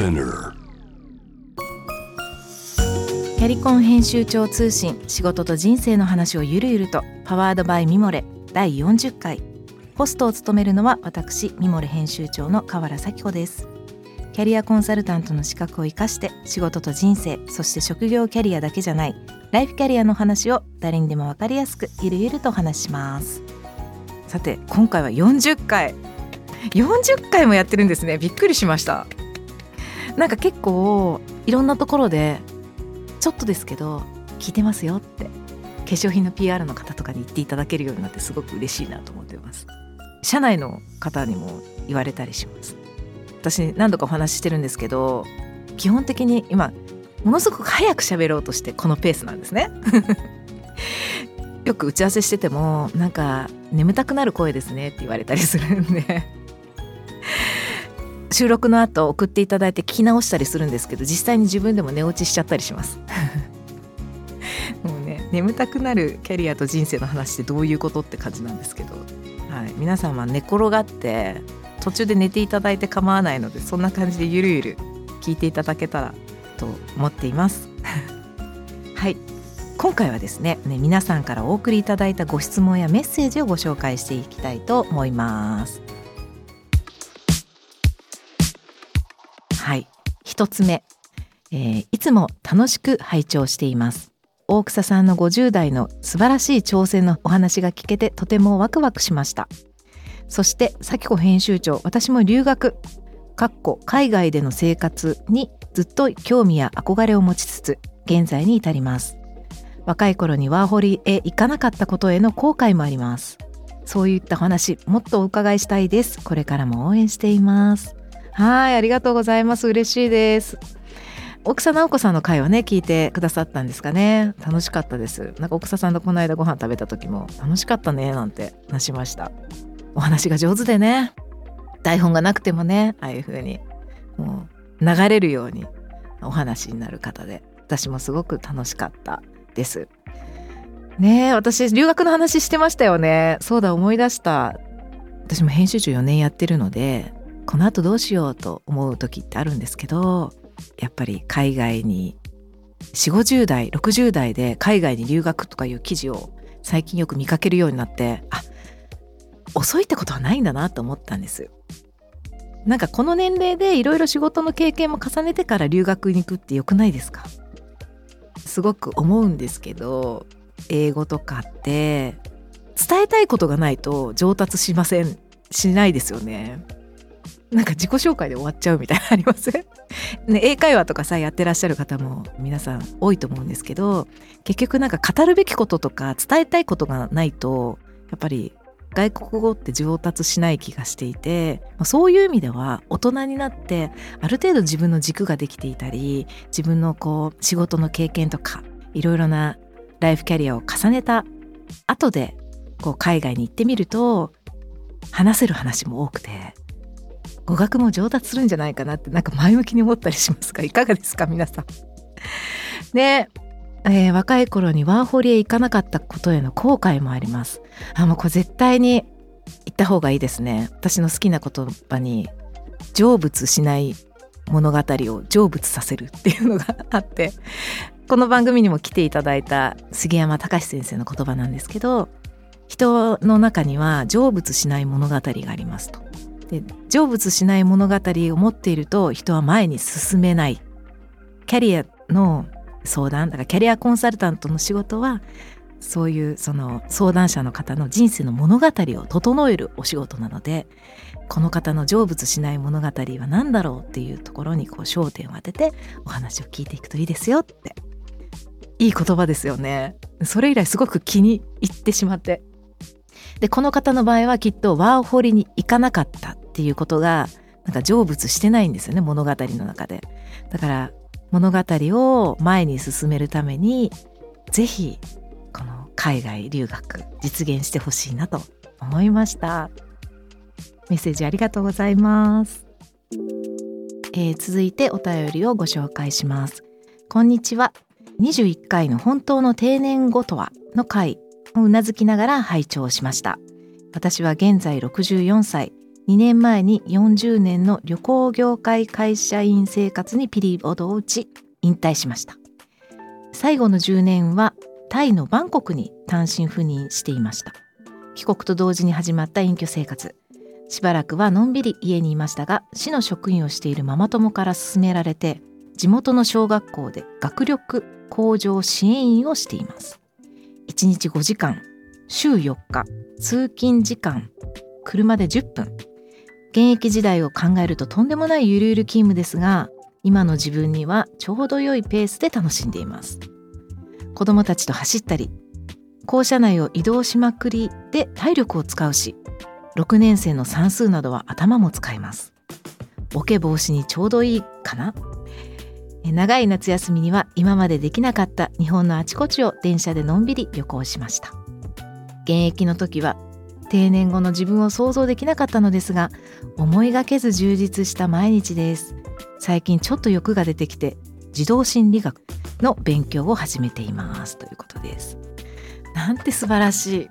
Spinner キャリコン編集長通信仕事と人生の話をゆるゆるとパワードバイミモレ第40回。ホストを務めるのは私ミモレ編集長の河原咲子です。キャリアコンサルタントの資格を生かして仕事と人生そして職業キャリアだけじゃないライフキャリアの話を誰にでも分かりやすくゆるゆるとお話します。さて今回は40回。40回もやってるんですね。びっくりしました。なんか結構いろんなところでちょっとですけど聞いてますよって化粧品の PR の方とかに言っていただけるようになってすごく嬉しいなと思ってます。社内の方にも言われたりします。私何度かお話ししてるんですけど基本的に今ものすごく早く喋ろうとしてこのペースなんですね。よく打ち合わせしててもなんか眠たくなる声ですねって言われたりするんで。収録の後送っていただいて聞き直したりするんですけど実際に自分でも寝落ちしちゃったりします。もうね眠たくなるキャリアと人生の話ってどういうことって感じなんですけど、はい、皆さんは寝転がって途中で寝ていただいて構わないのでそんな感じでゆるゆる聞いていただけたらと思っています。はい。今回はですねね皆さんからお送りいただいたご質問やメッセージをご紹介していきたいと思います。はい。一つ目、えー、いつも楽しく拝聴しています。大草さんの50代の素晴らしい挑戦のお話が聞けてとてもワクワクしました。そして咲子編集長私も留学かっこ海外での生活にずっと興味や憧れを持ちつつ現在に至ります。若い頃にワーホリへ行かなかったことへの後悔もあります。そういった話もっとお伺いしたいです。これからも応援しています。はいありがとうございます。嬉しいです。奥佐直子さんの回はね聞いてくださったんですかね。楽しかったです。なんか奥佐さんとこの間ご飯食べた時も楽しかったねなんて話しました。お話が上手でね。台本がなくてもねああいう風にもう流れるようにお話になる方で私もすごく楽しかったです。ねえ私留学の話してましたよね。そうだ思い出した。私も編集長4年やってるのでこの後どうしようと思う時ってあるんですけどやっぱり海外に4 5 0代60代で海外に留学とかいう記事を最近よく見かけるようになってあ遅いってことはないんだなと思ったんです。なんかこの年齢でいろいろ仕事の経験も重ねてから留学に行くってよくないですか？すごく思うんですけど英語とかって伝えたいことがないと上達しませんしないですよね。なんか自己紹介で終わっちゃうみたいなありません？ね、英会話とかさやってらっしゃる方も皆さん多いと思うんですけど結局なんか語るべきこととか伝えたいことがないとやっぱり外国語って上達しない気がしていてそういう意味では大人になってある程度自分の軸ができていたり自分のこう仕事の経験とかいろいろなライフキャリアを重ねた後でこう海外に行ってみると話せる話も多くて。語学も上達するんじゃないかなってなんか前向きに思ったりしますがいかがですか皆さん？ねえー、若い頃にワーホリへ行かなかったことへの後悔もあります。あもうこれ絶対に行った方がいいですね。私の好きな言葉に成仏しない物語を成仏させるっていうのがあってこの番組にも来ていただいた杉山隆先生の言葉なんですけど人の中には成仏しない物語がありますと。で成仏しない物語を持っていると人は前に進めない。キャリアの相談だからキャリアコンサルタントの仕事はそういうその相談者の方の人生の物語を整えるお仕事なのでこの方の成仏しない物語は何だろうっていうところにこう焦点を当ててお話を聞いていくといいですよって。いい言葉ですよね。それ以来すごく気に入ってしまって。でこの方の場合はきっとワーホリに行かなかった。っていうことがなんか成仏してないんですよね物語の中で。だから物語を前に進めるために是非この海外留学実現してほしいなと思いました。メッセージありがとうございます、えー、続いてお便りをご紹介します。こんにちは。21回の本当の定年後とはの回をうなずきながら拝聴しました。私は現在64歳。2年前に40年の旅行業界会社員生活にピリオドを打ち引退しました。最後の10年はタイのバンコクに単身赴任していました。帰国と同時に始まった隠居生活。しばらくはのんびり家にいましたが市の職員をしているママ友から勧められて地元の小学校で学力向上支援員をしています。1日5時間週4日通勤時間車で10分。現役時代を考えるととんでもないゆるゆる勤務ですが今の自分にはちょうど良いペースで楽しんでいます。子供たちと走ったり校舎内を移動しまくりで体力を使うし6年生の算数などは頭も使います。ボケ防止にちょうどいいかな。長い夏休みには今までできなかった日本のあちこちを電車でのんびり旅行しました。現役の時は定年後の自分を想像できなかったのですが思いがけず充実した毎日です。最近ちょっと欲が出てきて児童心理学の勉強を始めています。ということです。なんて素晴らしい。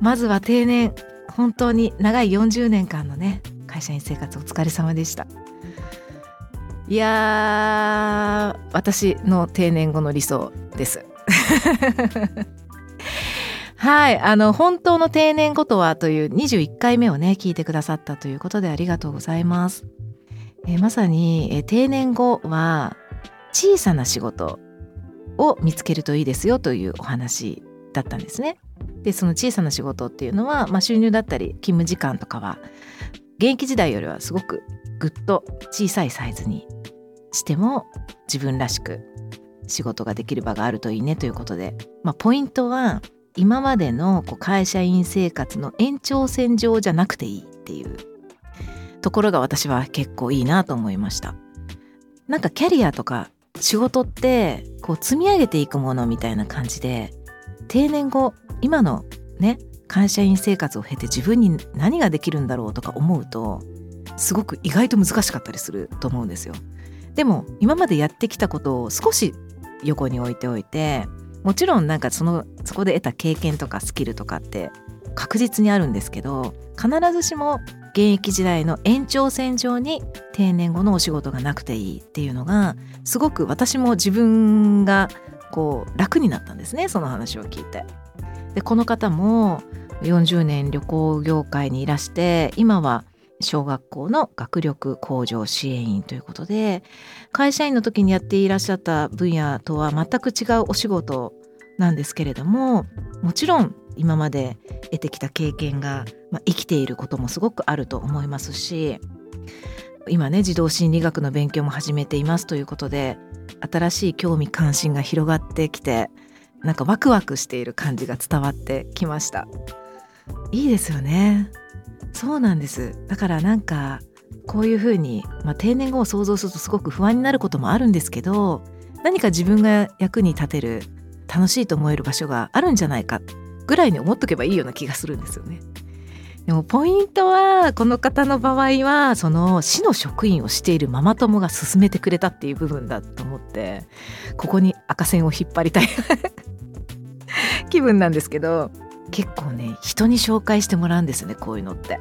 まずは定年本当に長い40年間のね会社員生活お疲れ様でした。いやー私の定年後の理想です。はい。あの本当の定年後とはという21回目をね聞いてくださったということでありがとうございます、え、まさに、え、定年後は小さな仕事を見つけるといいですよというお話だったんですね。でその小さな仕事っていうのは、まあ、収入だったり勤務時間とかは現役時代よりはすごくぐっと小さいサイズにしても自分らしく仕事ができる場があるといいねということで、まあ、ポイントは今までのこう会社員生活の延長線上じゃなくていいっていうところが私は結構いいなと思いましたなんかキャリアとか仕事ってこう積み上げていくものみたいな感じで定年後今のね会社員生活を経て自分に何ができるんだろうとか思うとすごく意外と難しかったりすると思うんですよ。でも今までやってきたことを少し横に置いておいてもちろんなんかそのそこで得た経験とかスキルとかって確実にあるんですけど必ずしも現役時代の延長線上に定年後のお仕事がなくていいっていうのがすごく私も自分がこう楽になったんですねその話を聞いて。でこの方も40年旅行業界にいらして今は小学校の学力向上支援員ということで会社員の時にやっていらっしゃった分野とは全く違うお仕事なんですけれどももちろん今まで得てきた経験が、まあ、生きていることもすごくあると思いますし今ね児童心理学の勉強も始めていますということで新しい興味関心が広がってきてなんかワクワクしている感じが伝わってきました。いいですよね。そうなんです。だからなんかこういうふうに、まあ、定年後を想像するとすごく不安になることもあるんですけど何か自分が役に立てる楽しいと思える場所があるんじゃないかぐらいに思っとけばいいような気がするんですよね。でもポイントはこの方の場合はその市の職員をしているママ友が勧めてくれたっていう部分だと思ってここに赤線を引っ張りたい 気分なんですけど結構ね人に紹介してもらうんですねこういうのって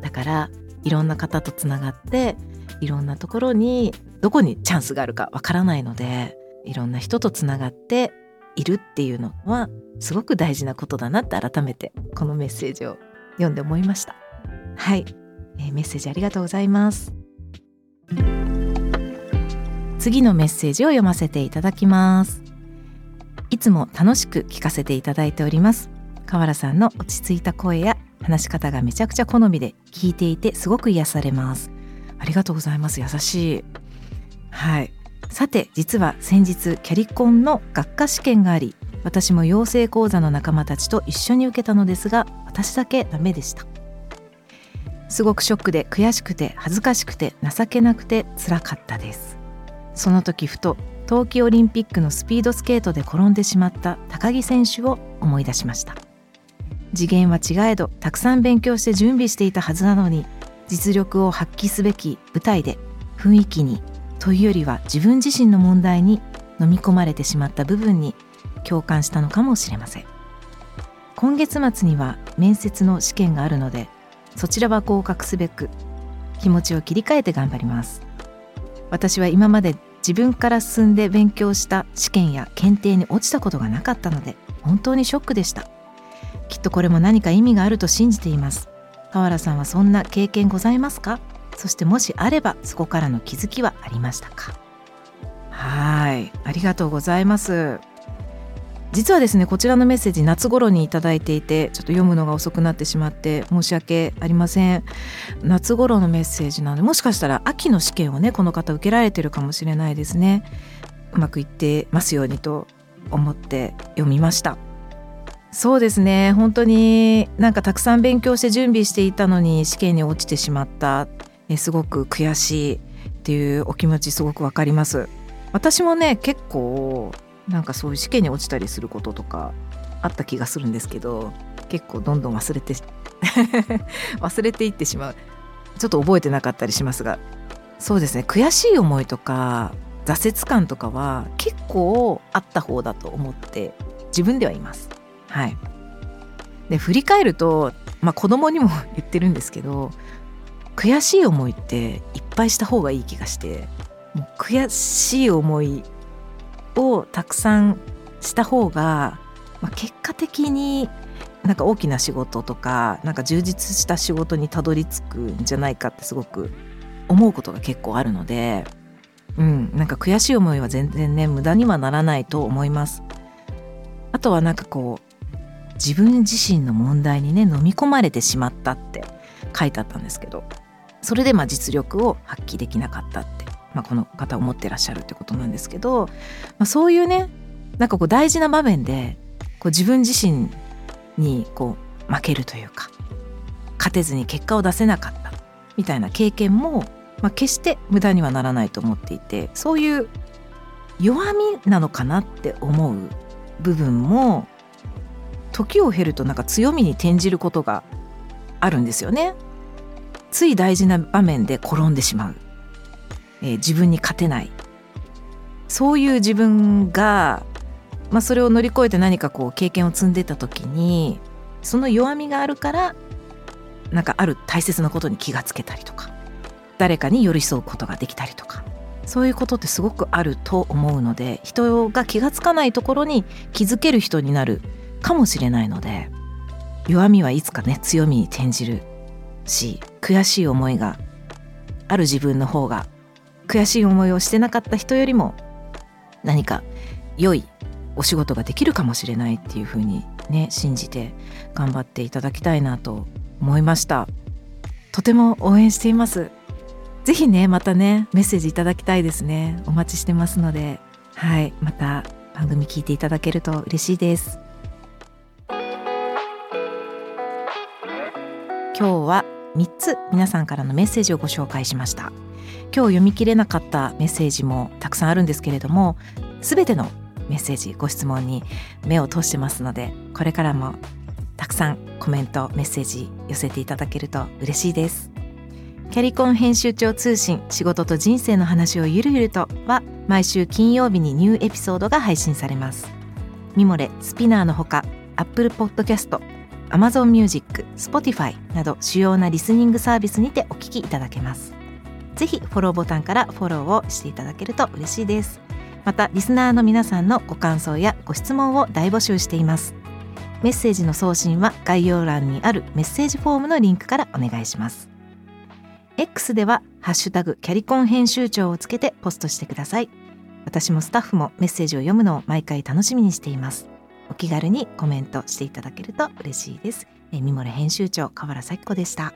だからいろんな方とつながっていろんなところにどこにチャンスがあるかわからないのでいろんな人とつながっているっていうのはすごく大事なことだなって改めてこのメッセージを読んで思いました。はい、えー、メッセージありがとうございます。次のメッセージを読ませていただきます。いつも楽しく聞かせていただいております。河原さんの落ち着いた声や話し方がめちゃくちゃ好みで聞いていてすごく癒されます。ありがとうございます。優しい。はい。さて実は先日キャリコンの学科試験があり私も養成講座の仲間たちと一緒に受けたのですが私だけダメでした。すごくショックで悔しくて恥ずかしくて情けなくて辛かったです。その時ふと冬季オリンピックのスピードスケートで転んでしまった高木選手を思い出しました。次元は違えどたくさん勉強して準備していたはずなのに実力を発揮すべき舞台で雰囲気にというよりは自分自身の問題に飲み込まれてしまった部分に共感したのかもしれません。今月末には面接の試験があるのでそちらは合格すべく気持ちを切り替えて頑張ります。私は今まで自分から進んで勉強した試験や検定に落ちたことがなかったので本当にショックでした。きっとこれも何か意味があると信じています。河原さんはそんな経験ございますか？そしてもしあればそこからの気づきはありましたか？はい。ありがとうございます。実はですねこちらのメッセージ夏頃に頂いていてちょっと読むのが遅くなってしまって申し訳ありません。夏頃のメッセージなのでもしかしたら秋の試験をねこの方受けられてるかもしれないですね。うまくいってますようにと思って読みました。そうですね。本当になんかたくさん勉強して準備していたのに試験に落ちてしまった。すごく悔しいっていうお気持ちすごくわかります。私もね結構なんかそういう試験に落ちたりすることとかあった気がするんですけど結構どんどん忘れて 忘れていってしまう。ちょっと覚えてなかったりしますが。そうですね。悔しい思いとか挫折感とかは結構あった方だと思って自分ではいます。はい、で振り返ると、まあ、子供にも言ってるんですけど悔しい思いっていっぱいした方がいい気がして悔しい思いをたくさんした方が、まあ、結果的になんか大きな仕事とかなんか充実した仕事にたどり着くんじゃないかってすごく思うことが結構あるので、うん、なんか悔しい思いは全然ね無駄にはならないと思います。あとはなんかこう自分自身の問題にね飲み込まれてしまったって書いてあったんですけどそれでまあ実力を発揮できなかったってまあ、この方思ってらっしゃるってことなんですけど、まあ、そういうねなんかこう大事な場面でこう自分自身にこう負けるというか勝てずに結果を出せなかったみたいな経験も、まあ、決して無駄にはならないと思っていてそういう弱みなのかなって思う部分も時を経るとなんか強みに転じることがあるんですよね。つい大事な場面で転んでしまう。えー、自分に勝てない。そういう自分が、まあ、それを乗り越えて何かこう経験を積んでた時にその弱みがあるからなんかある大切なことに気がつけたりとか誰かに寄り添うことができたりとかそういうことってすごくあると思うので人が気がつかないところに気づける人になるかもしれないので弱みはいつかね強みに転じるし悔しい思いがある自分の方が悔しい思いをしてなかった人よりも何か良いお仕事ができるかもしれないっていうふうにね信じて頑張っていただきたいなと思いました。とても応援しています。ぜひねまたねメッセージいただきたいですね。お待ちしてますので。はいまた番組聞いていただけると嬉しいです。今日は3つ皆さんからのメッセージをご紹介しました。今日読み切れなかったメッセージもたくさんあるんですけれども全てのメッセージご質問に目を通してますのでこれからもたくさんコメントメッセージ寄せていただけると嬉しいです。キャリコン編集長通信仕事と人生の話をゆるゆるとは毎週金曜日にニューエピソードが配信されます。ミモレスピナーのほか Apple Podcast Amazon Music、Spotify など主要なリスニングサービスにてお聞きいただけます。ぜひフォローボタンからフォローをしていただけると嬉しいです。またリスナーの皆さんのご感想やご質問を大募集しています。メッセージの送信は概要欄にあるメッセージフォームのリンクからお願いします。X ではハッシュタグキャリコン編集長をつけてポストしてください。私もスタッフもメッセージを読むのを毎回楽しみにしています。お気軽にコメントしていただけると嬉しいです。えミモレ編集長河原咲子でした。